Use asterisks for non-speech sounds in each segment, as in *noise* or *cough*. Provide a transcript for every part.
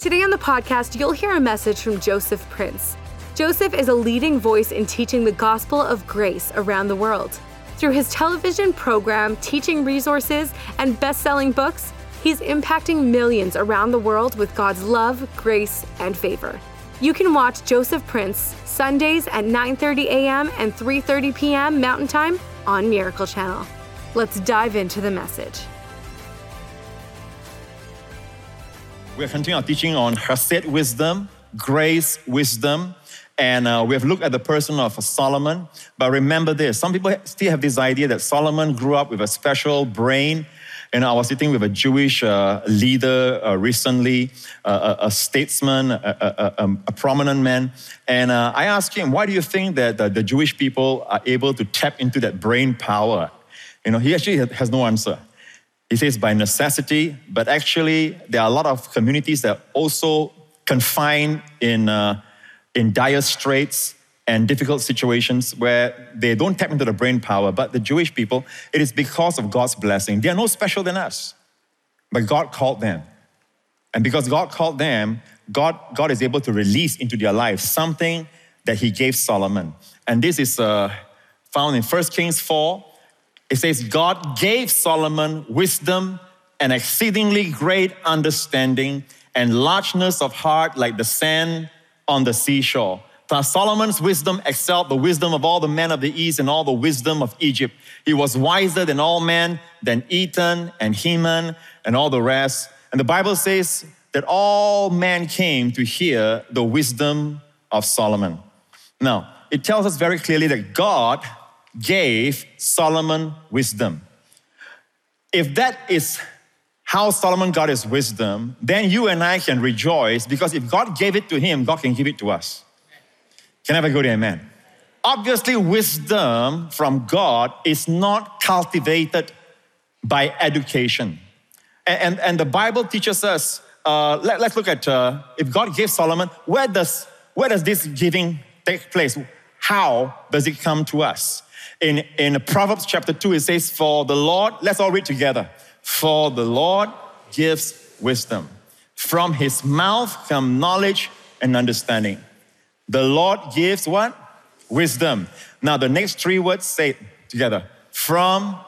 Today on the podcast, you'll hear a message from Joseph Prince. Joseph is a leading voice in teaching the gospel of grace around the world. Through his television program, teaching resources, and best selling books, he's impacting millions around the world with God's love, grace, and favor. You can watch Joseph Prince Sundays at 9:30 a.m. and 3:30 p.m. Mountain Time on Miracle Channel. Let's dive into the message. We're continuing our teaching on chesed wisdom, grace wisdom, and uh, we have looked at the person of Solomon. But remember this some people still have this idea that Solomon grew up with a special brain. And I was sitting with a Jewish uh, leader uh, recently, uh, a, a, statesman, a, a, a, prominent man. And uh, I asked him, why do you think that the, the Jewish people are able to tap into that brain power? You know, he actually has no answer. He says by necessity, but actually, there are a lot of communities that also confined in, uh, in dire straits and difficult situations where they don't tap into the brain power. But the Jewish people, it is because of God's blessing. They are no special than us, but God called them. And because God called them, God, God is able to release into their lives something that He gave Solomon. And this is uh, found in 1 Kings 4, it says, God gave Solomon wisdom and exceedingly great understanding and largeness of heart like the sand on the seashore. Thus, Solomon's wisdom excelled the wisdom of all the men of the east and all the wisdom of Egypt. He was wiser than all men, than Ethan and Heman and all the rest. And the Bible says that all men came to hear the wisdom of Solomon. Now, it tells us very clearly that God gave Solomon wisdom. If that is how Solomon got his wisdom, then you and I can rejoice because if God gave it to him, God can give it to us. Can I have a good amen? Obviously, wisdom from God is not cultivated by education. And, and, and the Bible teaches us, uh, let, us look at uh, if God gave Solomon, where does, where does this giving take place? How does it come to us? In, in Proverbs chapter 2, it says, For the Lord, let's all read together. For the Lord gives wisdom. From his mouth come knowledge and understanding. The Lord gives what? Wisdom. Now, the next three words say together. From,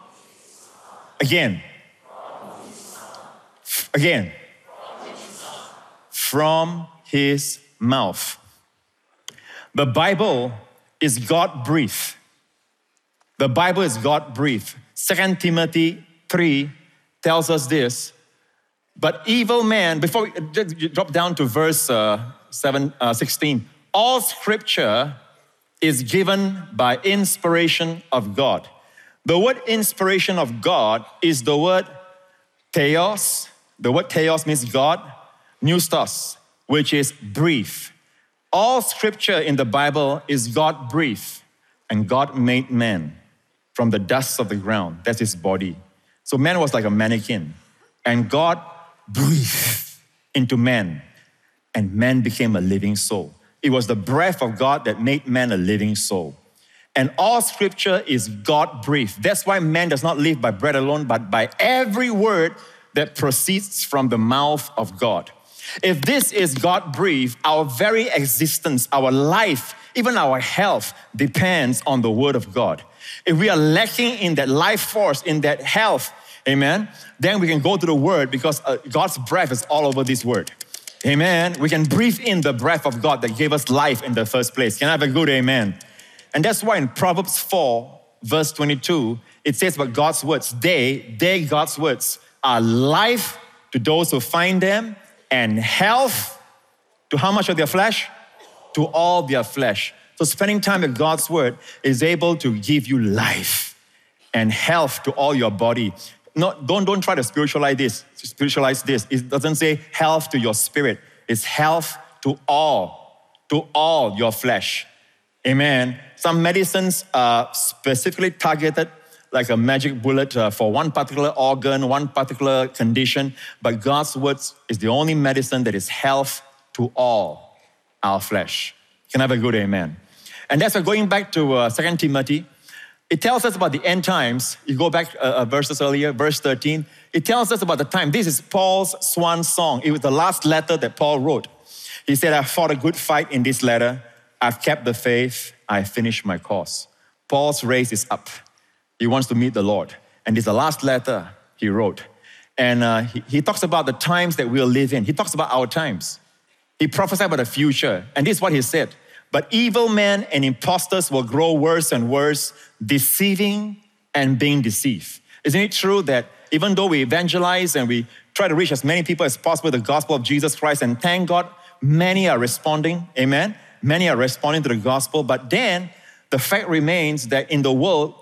again, again, from his mouth. The Bible is God breathed. The Bible is God breathed. 2 Timothy 3 tells us this. But evil man, before we drop down to verse uh, 7, uh, 16, all scripture is given by inspiration of God. The word inspiration of God is the word theos. The word theos means God, pneustos, which is breathe. All scripture in the Bible is God breathed, and God made man from the dust of the ground. That's his body. So man was like a mannequin. And God breathed into man, and man became a living soul. It was the breath of God that made man a living soul. And all scripture is God breathed. That's why man does not live by bread alone, but by every word that proceeds from the mouth of God. If this is God breathed, our very existence, our life, even our health depends on the word of God. If we are lacking in that life force, in that health, amen, then we can go to the word because uh, God's breath is all over this word. Amen. We can breathe in the breath of God that gave us life in the first place. Can I have a good amen? And that's why in Proverbs 4, verse 22, it says about God's words, they, they, God's words, are life to those who find them and health to how much of their flesh? To all their flesh. So spending time with God's word is able to give you life and health to all your body. Not, don't, don't try to spiritualize this. Spiritualize this. It doesn't say health to your spirit. It's health to all, to all your flesh. Amen. Some medicines are specifically targeted like a magic bullet uh, for one particular organ, one particular condition, but God's word is the only medicine that is health to all our flesh. Can I have a good amen? And that's why going back to uh, 2 Timothy, it tells us about the end times. You go back uh, uh, verses earlier, verse 13. It tells us about the time. This is Paul's swan song. It was the last letter that Paul wrote. He said, I fought a good fight in this letter. I've kept the faith. I finished my course. Paul's race is up. He wants to meet the Lord. And this is the last letter he wrote. And uh, he, he talks about the times that we'll live in. He talks about our times. He prophesied about the future. And this is what he said. But evil men and impostors will grow worse and worse, deceiving and being deceived. Isn't it true that even though we evangelize and we try to reach as many people as possible with the gospel of Jesus Christ, and thank God, many are responding, amen? Many are responding to the gospel, but then the fact remains that in the world,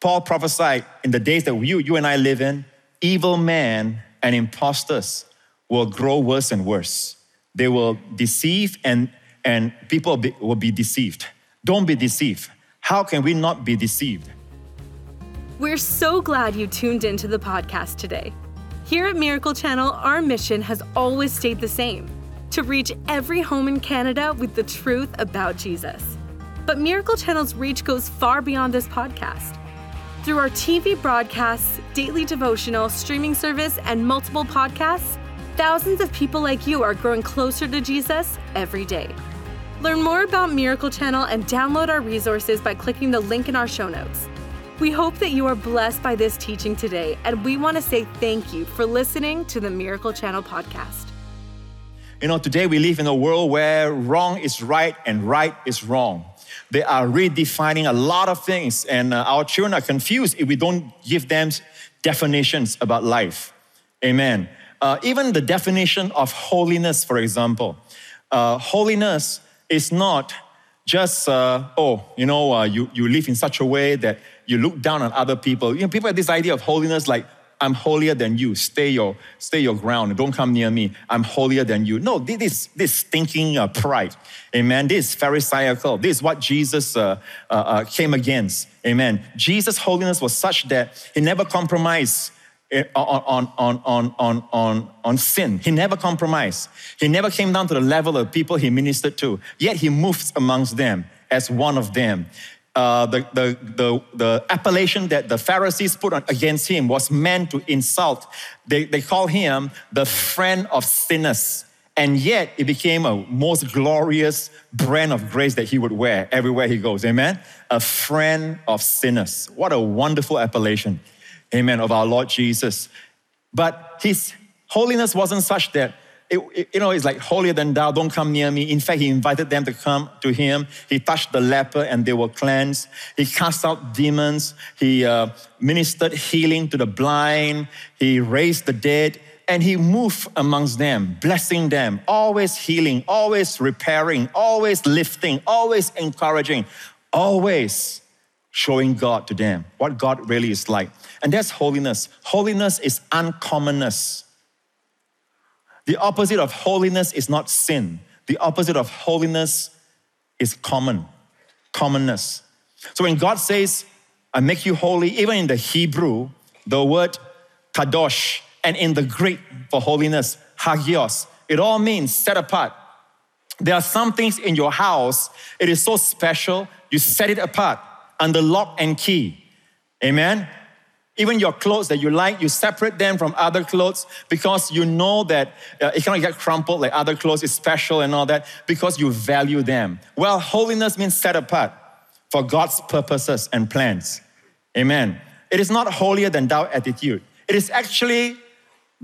Paul prophesied in the days that you, you and I live in, evil men and impostors will grow worse and worse. They will deceive and and people be, will be deceived. Don't be deceived. How can we not be deceived? We're so glad you tuned into the podcast today. Here at Miracle Channel, our mission has always stayed the same to reach every home in Canada with the truth about Jesus. But Miracle Channel's reach goes far beyond this podcast. Through our TV broadcasts, daily devotional, streaming service, and multiple podcasts, thousands of people like you are growing closer to Jesus every day. Learn more about Miracle Channel and download our resources by clicking the link in our show notes. We hope that you are blessed by this teaching today, and we want to say thank you for listening to the Miracle Channel podcast. You know, today we live in a world where wrong is right and right is wrong. They are redefining a lot of things, and uh, our children are confused if we don't give them definitions about life. Amen. Uh, even the definition of holiness, for example. Uh, holiness is not just, uh, oh, you know, uh, you, you live in such a way that you look down on other people. You know, people have this idea of holiness like, I'm holier than you. Stay your, stay your ground. Don't come near me. I'm holier than you. No, this, this stinking uh, pride. Amen. This is Pharisaical. This is what Jesus uh, uh, uh came against. Amen. Jesus' holiness was such that he never compromised on, on, on, on, on, on sin. He never compromised. He never came down to the level of people he ministered to, yet he moves amongst them as one of them. Uh, the, the, the, the appellation that the Pharisees put on, against him was meant to insult. They, they call him the friend of sinners. And yet, it became a most glorious brand of grace that he would wear everywhere he goes. Amen? A friend of sinners. What a wonderful appellation amen, of our Lord Jesus. But his holiness wasn't such that, it, it, you know, it's like holier than thou, don't come near me. In fact, he invited them to come to him. He touched the leper and they were cleansed. He cast out demons. He uh, ministered healing to the blind. He raised the dead. And he moved amongst them, blessing them, always healing, always repairing, always lifting, always encouraging, always showing God to them, what God really is like. And that's holiness. Holiness is uncommonness. The opposite of holiness is not sin. The opposite of holiness is common, commonness. So when God says, I make you holy, even in the Hebrew, the word kadosh, and in the Greek for holiness, hagios, it all means set apart. There are some things in your house, it is so special, you set it apart under lock and key. Amen? Even your clothes that you like, you separate them from other clothes because you know that uh, it cannot get crumpled like other clothes is special and all that because you value them. Well, holiness means set apart for God's purposes and plans. Amen. It is not holier than thou attitude. It is actually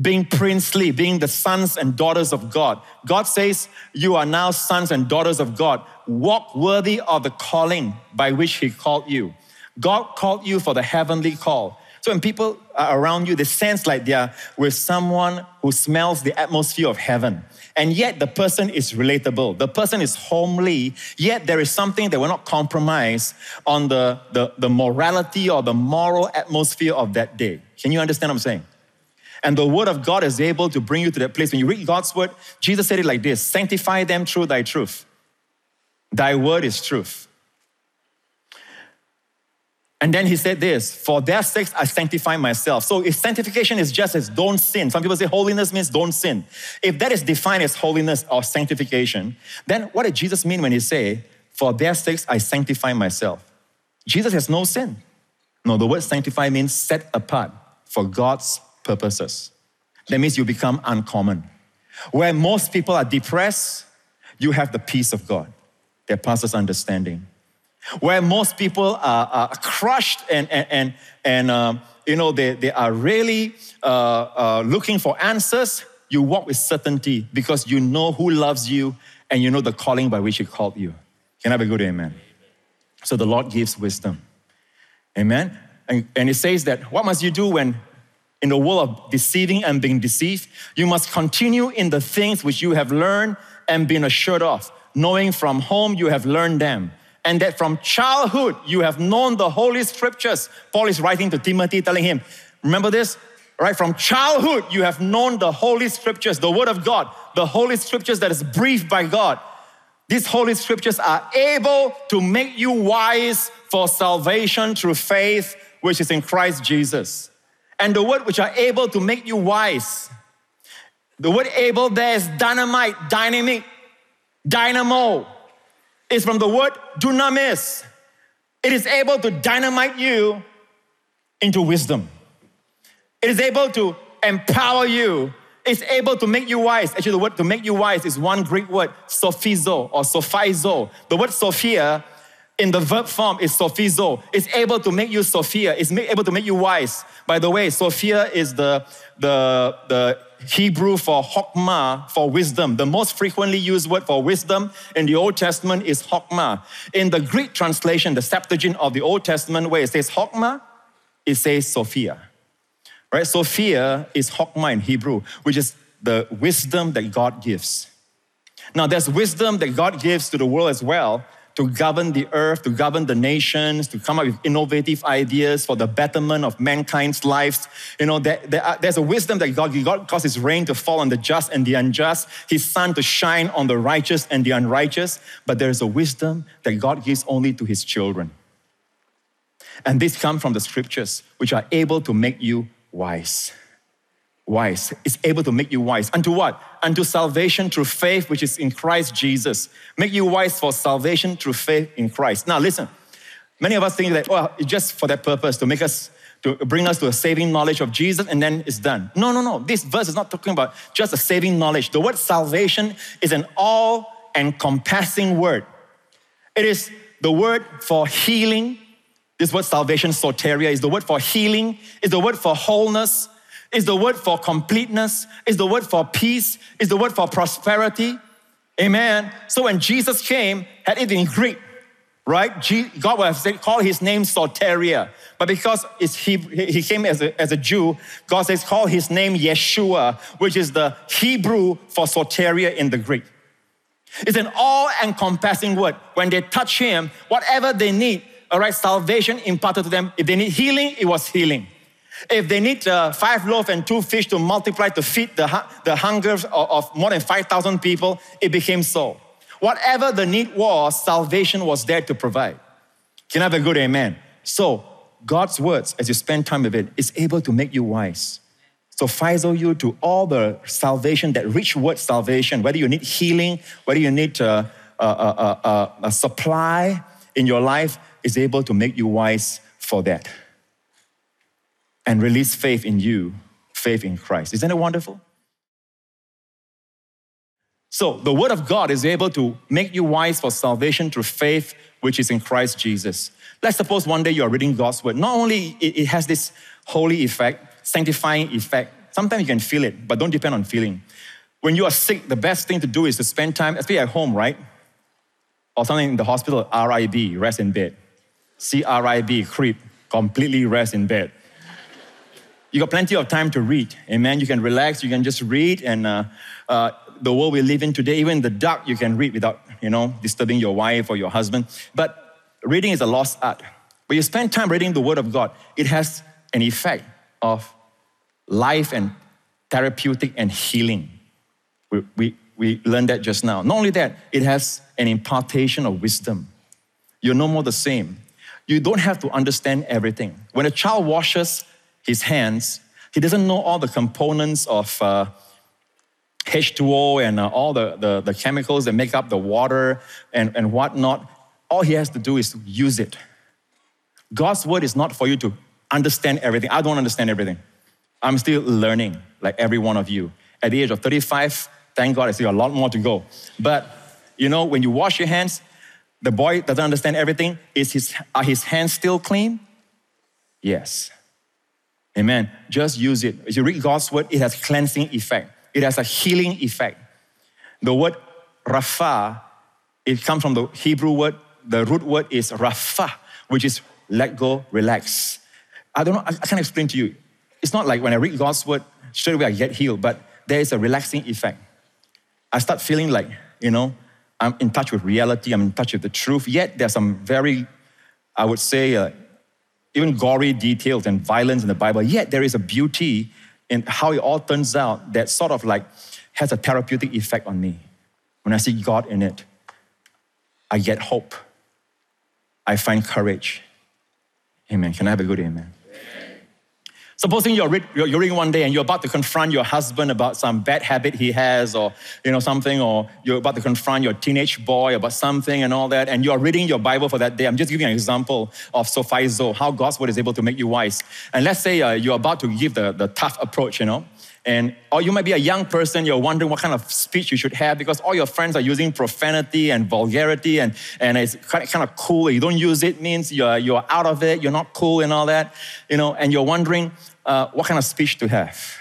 being princely, being the sons and daughters of God. God says, You are now sons and daughters of God. Walk worthy of the calling by which He called you. God called you for the heavenly call. So when people are around you, they sense like they're with someone who smells the atmosphere of heaven. And yet the person is relatable. The person is homely, yet there is something that will not compromise on the, the, the morality or the moral atmosphere of that day. Can you understand what I'm saying? And the word of God is able to bring you to that place. When you read God's word, Jesus said it like this sanctify them through thy truth. Thy word is truth. And then he said this, for their sakes I sanctify myself. So if sanctification is just as don't sin, some people say holiness means don't sin. If that is defined as holiness or sanctification, then what did Jesus mean when he say, for their sakes I sanctify myself? Jesus has no sin. No, the word sanctify means set apart for God's purposes. That means you become uncommon. Where most people are depressed, you have the peace of God that passes understanding where most people are, are crushed and, and, and, um, you know, they, they are really uh, uh, looking for answers, you walk with certainty because you know who loves you and you know the calling by which He called you. Can I have a good amen? So the Lord gives wisdom. Amen? And, and it says that what must you do when in the world of deceiving and being deceived? You must continue in the things which you have learned and been assured of, knowing from whom you have learned them and that from childhood you have known the Holy Scriptures. Paul is writing to Timothy, telling him, Remember this? Right? From childhood you have known the Holy Scriptures, the Word of God, the Holy Scriptures that is breathed by God. These Holy Scriptures are able to make you wise for salvation through faith, which is in Christ Jesus. And the word which are able to make you wise. The word able there is dynamite, dynamic, dynamo is from the word dunamis. It is able to dynamite you into wisdom. It is able to empower you. It's able to make you wise. Actually, the word to make you wise is one Greek word, sophizo or sophizo. The word sophia in the verb form is sophizo. It's able to make you sophia. It's able to make you wise. By the way, sophia is the, the, the Hebrew for hokmah, for wisdom. The most frequently used word for wisdom in the Old Testament is hokmah. In the Greek translation, the Septuagint of the Old Testament, where it says hokmah, it says Sophia. Right? Sophia is hokmah in Hebrew, which is the wisdom that God gives. Now, there's wisdom that God gives to the world as well, to govern the earth, to govern the nations, to come up with innovative ideas for the betterment of mankind's lives. You know, there, there are, there's a wisdom that God, God caused His rain to fall on the just and the unjust, His sun to shine on the righteous and the unrighteous. But there is a wisdom that God gives only to His children. And this comes from the scriptures, which are able to make you wise wise. It's able to make you wise. Unto what? Unto salvation through faith, which is in Christ Jesus. Make you wise for salvation through faith in Christ. Now, listen. Many of us think that, well, it's just for that purpose to make us, to bring us to a saving knowledge of Jesus and then it's done. No, no, no. This verse is not talking about just a saving knowledge. The word salvation is an all encompassing word. It is the word for healing. This word salvation, soteria, is the word for healing, is the word for wholeness, is the word for completeness, is the word for peace, is the word for prosperity. Amen. So when Jesus came, had it in Greek, right? God would have said, call his name Soteria. But because he, he came as a, as a Jew, God says, call his name Yeshua, which is the Hebrew for Soteria in the Greek. It's an all encompassing word. When they touch him, whatever they need, all right, salvation imparted to them. If they need healing, it was healing. If they need uh, five loaves and two fish to multiply to feed the, the hunger of, of more than 5,000 people, it became so. Whatever the need was, salvation was there to provide. Can I have a good amen? So, God's words, as you spend time with it, is able to make you wise. So, Faisal you to all the salvation, that rich word salvation, whether you need healing, whether you need uh, a, a, a supply in your life, is able to make you wise for that and release faith in you, faith in Christ. Isn't it wonderful? So, the Word of God is able to make you wise for salvation through faith, which is in Christ Jesus. Let's suppose one day you are reading God's Word. Not only it, has this holy effect, sanctifying effect, sometimes you can feel it, but don't depend on feeling. When you are sick, the best thing to do is to spend time, especially at home, right? Or something in the hospital, RIB, rest in bed. CRIB, creep, completely rest in bed you got plenty of time to read. Amen. You can relax. You can just read. And uh, uh, the world we live in today, even in the dark, you can read without, you know, disturbing your wife or your husband. But reading is a lost art. But you spend time reading the Word of God, it has an effect of life and therapeutic and healing. We, we, we learned that just now. Not only that, it has an impartation of wisdom. You're no more the same. You don't have to understand everything. When a child washes his hands, he doesn't know all the components of uh, H2O and uh, all the, the, the, chemicals that make up the water and, and whatnot. All he has to do is use it. God's word is not for you to understand everything. I don't understand everything. I'm still learning, like every one of you. At the age of 35, thank God I still a lot more to go. But you know, when you wash your hands, the boy doesn't understand everything. Is his, are his hands still clean? Yes. Amen. Just use it. As you read God's word, it has cleansing effect. It has a healing effect. The word rafa, it comes from the Hebrew word, the root word is rafa, which is let go, relax. I don't know, I, I can't explain to you. It's not like when I read God's word, straight away I get healed, but there is a relaxing effect. I start feeling like, you know, I'm in touch with reality, I'm in touch with the truth, yet there's some very, I would say, uh, even gory details and violence in the Bible, yet there is a beauty in how it all turns out that sort of like has a therapeutic effect on me. When I see God in it, I get hope. I find courage. Amen. Can I have a good amen? Supposing you're, you're reading one day and you're about to confront your husband about some bad habit he has or you know something, or you're about to confront your teenage boy about something and all that, and you're reading your Bible for that day. I'm just giving an example of sophizo, how God's word is able to make you wise. And let's say uh, you're about to give the, the tough approach, you know, and or you might be a young person, you're wondering what kind of speech you should have because all your friends are using profanity and vulgarity and, and it's kind of, cool. You don't use it means you're, you're out of it, you're not cool and all that, you know, and you're wondering uh, what kind of speech to have.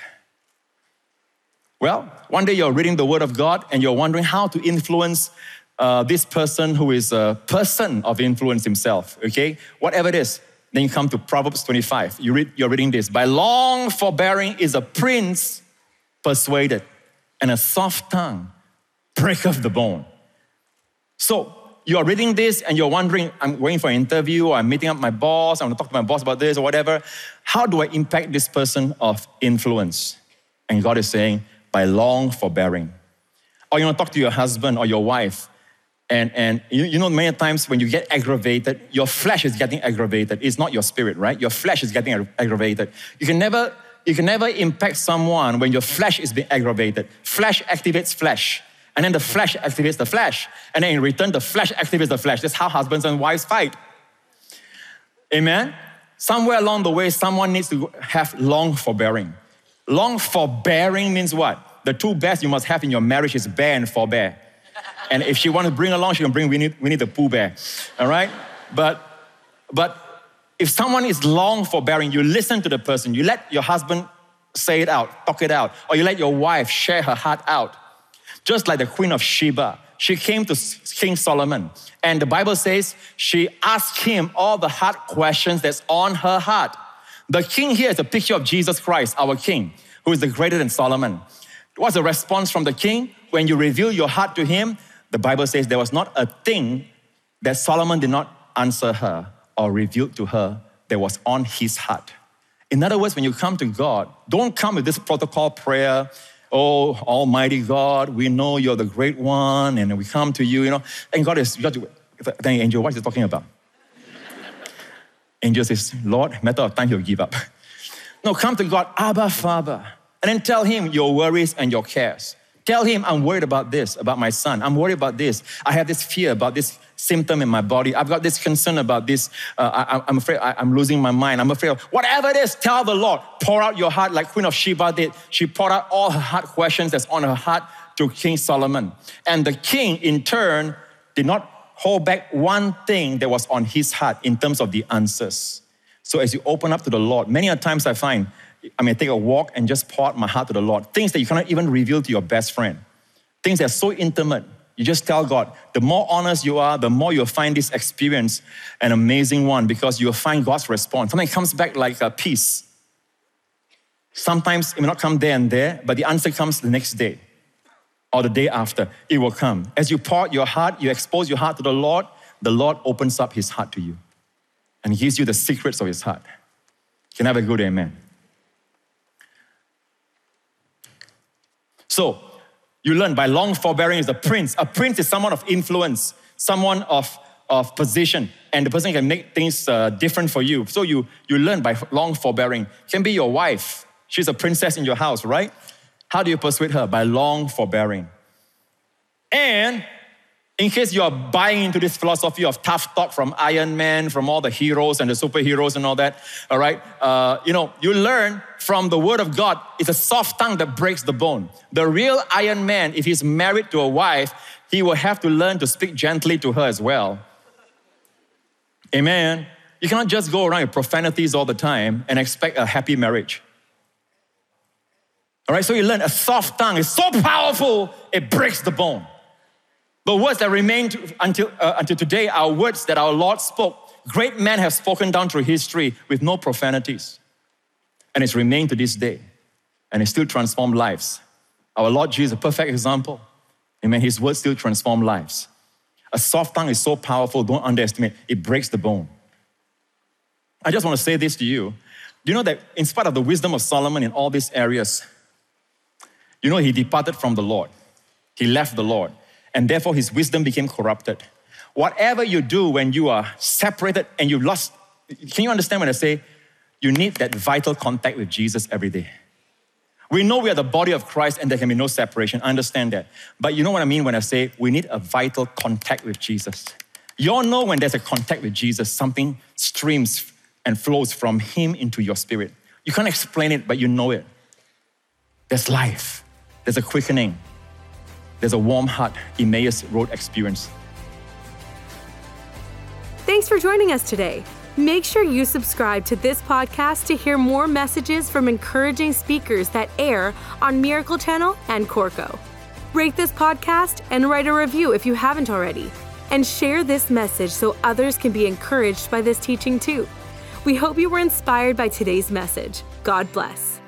Well, one day you're reading the Word of God and you're wondering how to influence uh, this person who is a person of influence himself, okay? Whatever it is, then you come to Proverbs 25. You read, you're reading this. By long forbearing is a prince persuaded, and a soft tongue breaketh the bone. So you're reading this and you're wondering, I'm going for an interview, or I'm meeting up my boss, I want to talk to my boss about this or whatever. How do I impact this person of influence? And God is saying, by long forbearing. Or you want to talk to your husband or your wife, and, and you, you know, many times when you get aggravated, your flesh is getting aggravated. It's not your spirit, right? Your flesh is getting aggravated. You can never, you can never impact someone when your flesh is being aggravated. Flesh activates flesh. And then the flesh activates the flesh. And then in return, the flesh activates the flesh. That's how husbands and wives fight. Amen? Somewhere along the way, someone needs to have long forbearing. Long forbearing means what? The two best you must have in your marriage is bear and forbear. And if she wants to bring along, she can bring Winnie, Winnie the Pooh Bear. All right? But, but if someone is long forbearing, you listen to the person, you let your husband say it out, talk it out, or you let your wife share her heart out. Just like the Queen of Sheba, she came to King Solomon, and the Bible says she asked him all the hard questions that's on her heart. The king here is a picture of Jesus Christ, our king, who is the greater than Solomon. What's the response from the king? When you reveal your heart to him, the Bible says there was not a thing that Solomon did not answer her or reveal to her that was on his heart. In other words, when you come to God, don't come with this protocol prayer. Oh, Almighty God, we know you're the great one, and we come to you, you know. And God is, you got to, then angel, what is he talking about? angel says, Lord, matter of time, he'll give up. *laughs* no, come to God, Abba, Father, and then tell him your worries and your cares. Tell him, I'm worried about this, about my son. I'm worried about this. I have this fear about this symptom in my body. I've got this concern about this. Uh, I, am afraid I, am losing my mind. I'm afraid of whatever it is, tell the Lord. Pour out your heart like Queen of Sheba did. She poured out all her heart questions that's on her heart to King Solomon. And the king, in turn, did not hold back one thing that was on his heart in terms of the answers. So as you open up to the Lord, many a times I find I may take a walk and just pour out my heart to the Lord. Things that you cannot even reveal to your best friend. Things that are so intimate. You just tell God. The more honest you are, the more you'll find this experience an amazing one because you'll find God's response. Something comes back like a peace. Sometimes it may not come there and there, but the answer comes the next day or the day after. It will come. As you pour your heart, you expose your heart to the Lord, the Lord opens up his heart to you and gives you the secrets of his heart. Can I have a good amen? So, You learn by long forbearing is a prince. A prince is someone of influence, someone of, of position, and the person can make things uh, different for you. So you, you learn by long forbearing. Can be your wife. She's a princess in your house, right? How do you persuade her? By long forbearing. And in case you are buying into this philosophy of tough talk from Iron Man, from all the heroes and the superheroes and all that, all right, uh, you know, you learn from the Word of God. It's a soft tongue that breaks the bone. The real Iron Man, if he's married to a wife, he will have to learn to speak gently to her as well. Amen. You cannot just go around with profanities all the time and expect a happy marriage. All right, so you learn a soft tongue is so powerful, it breaks the bone. The words that remain to, until, uh, until today are words that our Lord spoke. Great men have spoken down through history with no profanities. And it's remained to this day. And it still transformed lives. Our Lord Jesus, is a perfect example. Amen. His words still transform lives. A soft tongue is so powerful, don't underestimate. It breaks the bone. I just want to say this to you. Do you know that in spite of the wisdom of Solomon in all these areas, you know, he departed from the Lord. He left the Lord and therefore his wisdom became corrupted. Whatever you do when you are separated and you lost, can you understand when I say you need that vital contact with Jesus every day? We know we are the body of Christ and there can be no separation. I understand that. But you know what I mean when I say we need a vital contact with Jesus. You all know when there's a contact with Jesus, something streams and flows from Him into your spirit. You can't explain it, but you know it. There's life, there's a quickening, there's a warm heart Emmaus Road experience. Thanks for joining us today. Make sure you subscribe to this podcast to hear more messages from encouraging speakers that air on Miracle Channel and Corco. Rate this podcast and write a review if you haven't already. And share this message so others can be encouraged by this teaching too. We hope you were inspired by today's message. God bless.